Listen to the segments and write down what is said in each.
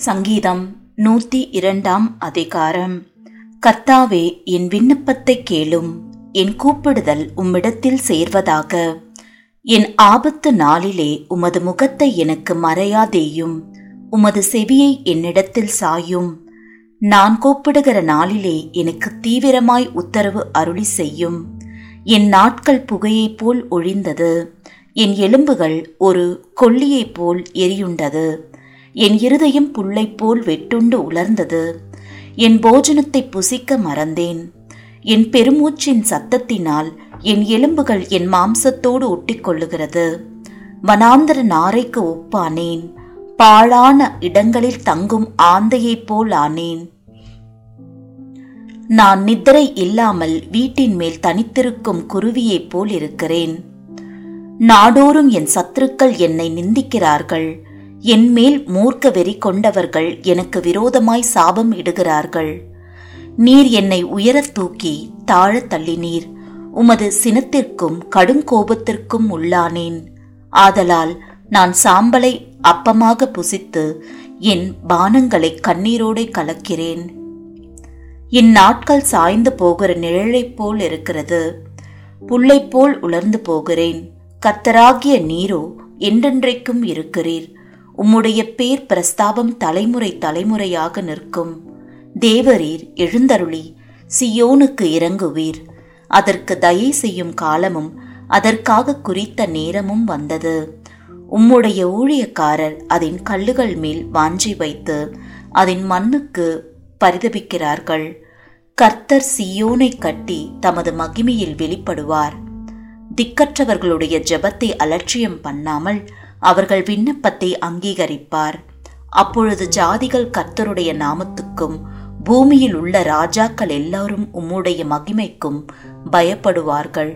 சங்கீதம் நூத்தி இரண்டாம் அதிகாரம். கர்த்தாவே என் விண்ணப்பத்தை கேளும். என் கூப்பிடுதல் உம்மிடத்தில் சேர்வதாக. என் ஆபத்து நாளிலே உமது முகத்தை எனக்கு மறையாதேயும். உமது செவியை என்னிடத்தில் சாயும். நான் கூப்பிடுகிற நாளிலே எனக்கு தீவிரமாய் உத்தரவு அருளி செய்யும். என் நாட்கள் புகையைப் போல் ஒழிந்தது. என் எலும்புகள் ஒரு கொல்லியைப் போல் எரியுண்டது. என் இருதயம் புல்லை போல் வெட்டுண்டு உலர்ந்தது. என் போஜனத்தை புசிக்க மறந்தேன். என் பெருமூச்சின் சத்தத்தினால் என் எலும்புகள் என் மாம்சத்தோடு ஒட்டிக்கொள்ளுகிறது. வனாந்தர நாரைக்கு ஒப்பானேன். பாழான இடங்களில் தங்கும் ஆந்தையைப் போல் ஆனேன். நான் நித்திரை இல்லாமல் வீட்டின் மேல் தனித்திருக்கும் குருவியைப் போல் இருக்கிறேன். நாடோறும் என் சத்துருக்கள் என்னை நிந்திக்கிறார்கள். என்மேல் மூர்க்க வெறி கொண்டவர்கள் எனக்கு விரோதமாய் சாபம் இடுகிறார்கள். நீர் என்னை உயரத் தூக்கி தாழத் தள்ளினீர். உமது சினத்திற்கும் கடுங்கோபத்திற்கும் உள்ளானேன். ஆதலால் நான் சாம்பலை அப்பமாக புசித்து என் பானங்களை கண்ணீரோடு கலக்கிறேன். என் நாட்கள் சாய்ந்து போகிற நிழலைப் போல் இருக்கிறது. புல்லைப் போல் உலர்ந்து போகிறேன். கர்த்தராகிய நீரோ என்றென்றைக்கும் இருக்கிறீர். உம்முடைய பேர் பிரஸ்தாபம் தலைமுறை தலைமுறையாக நிற்கும். தேவரீர் எழுந்தருளி சியோனுக்கு இறங்குவீர். அதற்கு தயை செய்யும் காலமும் அதற்காக குறித்த நேரமும் வந்தது. உம்முடைய ஊழியக்காரர் அதன் கல்லுகள் மேல் வாஞ்சி வைத்து அதன் மண்ணுக்கு பரிதபிக்கிறார்கள். கர்த்தர் சியோனை கட்டி தமது மகிமையில் வெளிப்படுவார். திக்கற்றவர்களுடைய ஜெபத்தை அலட்சியம் பண்ணாமல் அவர்கள் விண்ணப்பத்தை அங்கீகரிப்பார். அப்பொழுது ஜாதிகள் கர்த்தருடைய நாமத்துக்கும் பூமியில் உள்ள ராஜாக்கள் எல்லாரும் உம்முடைய மகிமைக்கும் பயப்படுவார்கள்.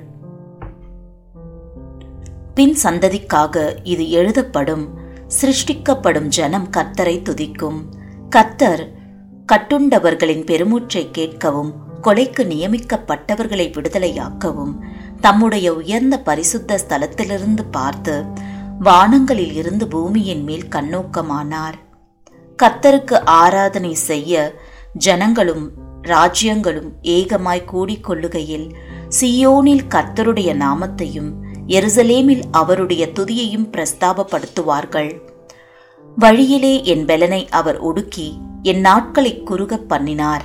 பின் சந்ததிக்காக இது எழுதப்படும். சிருஷ்டிக்கப்படும் ஜனம் கர்த்தரை துதிக்கும். கர்த்தர் கட்டுண்டவர்களின் பெருமூச்சை கேட்கவும் கொலைக்கு நியமிக்கப்பட்டவர்களை விடுதலையாக்கவும் தம்முடைய உயர்ந்த பரிசுத்த ஸ்தலத்திலிருந்து பார்த்து வானங்களில் இருந்து பூமியின் மேல் கண்ணோக்கமானார். கர்த்தருக்கு ஆராதனை செய்ய ஜனங்களும் ராஜ்யங்களும் ஏகமாய் கூடிக்கொள்ளுகையில் சியோனில் கர்த்தருடைய நாமத்தையும் எருசலேமில் அவருடைய துதியையும் பிரஸ்தாபப்படுத்துவார்கள். வழியிலே என் பலனை அவர் ஒடுக்கி என் நாட்களை குறுகப் பண்ணினார்.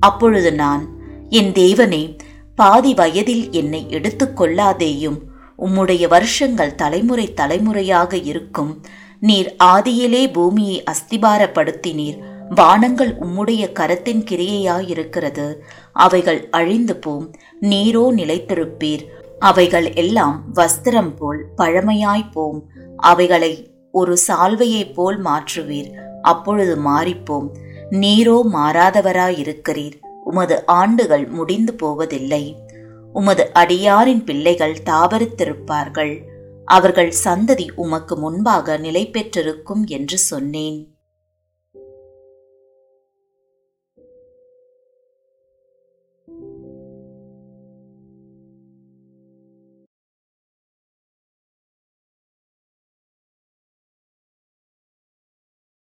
அப்பொழுது நான் என் தேவனே பாதி வயதில் என்னை எடுத்துக்கொள்ளாதேயும் உம்முடைய வருஷங்கள் தலைமுறை தலைமுறையாக இருக்கும். நீர் ஆதியிலே பூமியை அஸ்திபாரப்படுத்தினீர். வானங்கள் உம்முடைய கரத்தின் கிரியையாயிருக்கிறது. அவைகள் அழிந்து போம் நீரோ நிலைத்திருப்பீர். அவைகள் எல்லாம் வஸ்திரம் போல் பழமையாய் போம். அவைகளை ஒரு சால்வையைப் போல் மாற்றுவீர். அப்பொழுது மாறிப்போம். நீரோ மாறாதவராயிருக்கிறீர். உமது ஆண்டுகள் முடிந்து போவதில்லை. உமது அடியாரின் பிள்ளைகள் தாபரித்திருப்பார்கள் அவர்கள் சந்ததி உமக்கு முன்பாக நிலை பெற்றிருக்கும் என்று சொன்னேன்.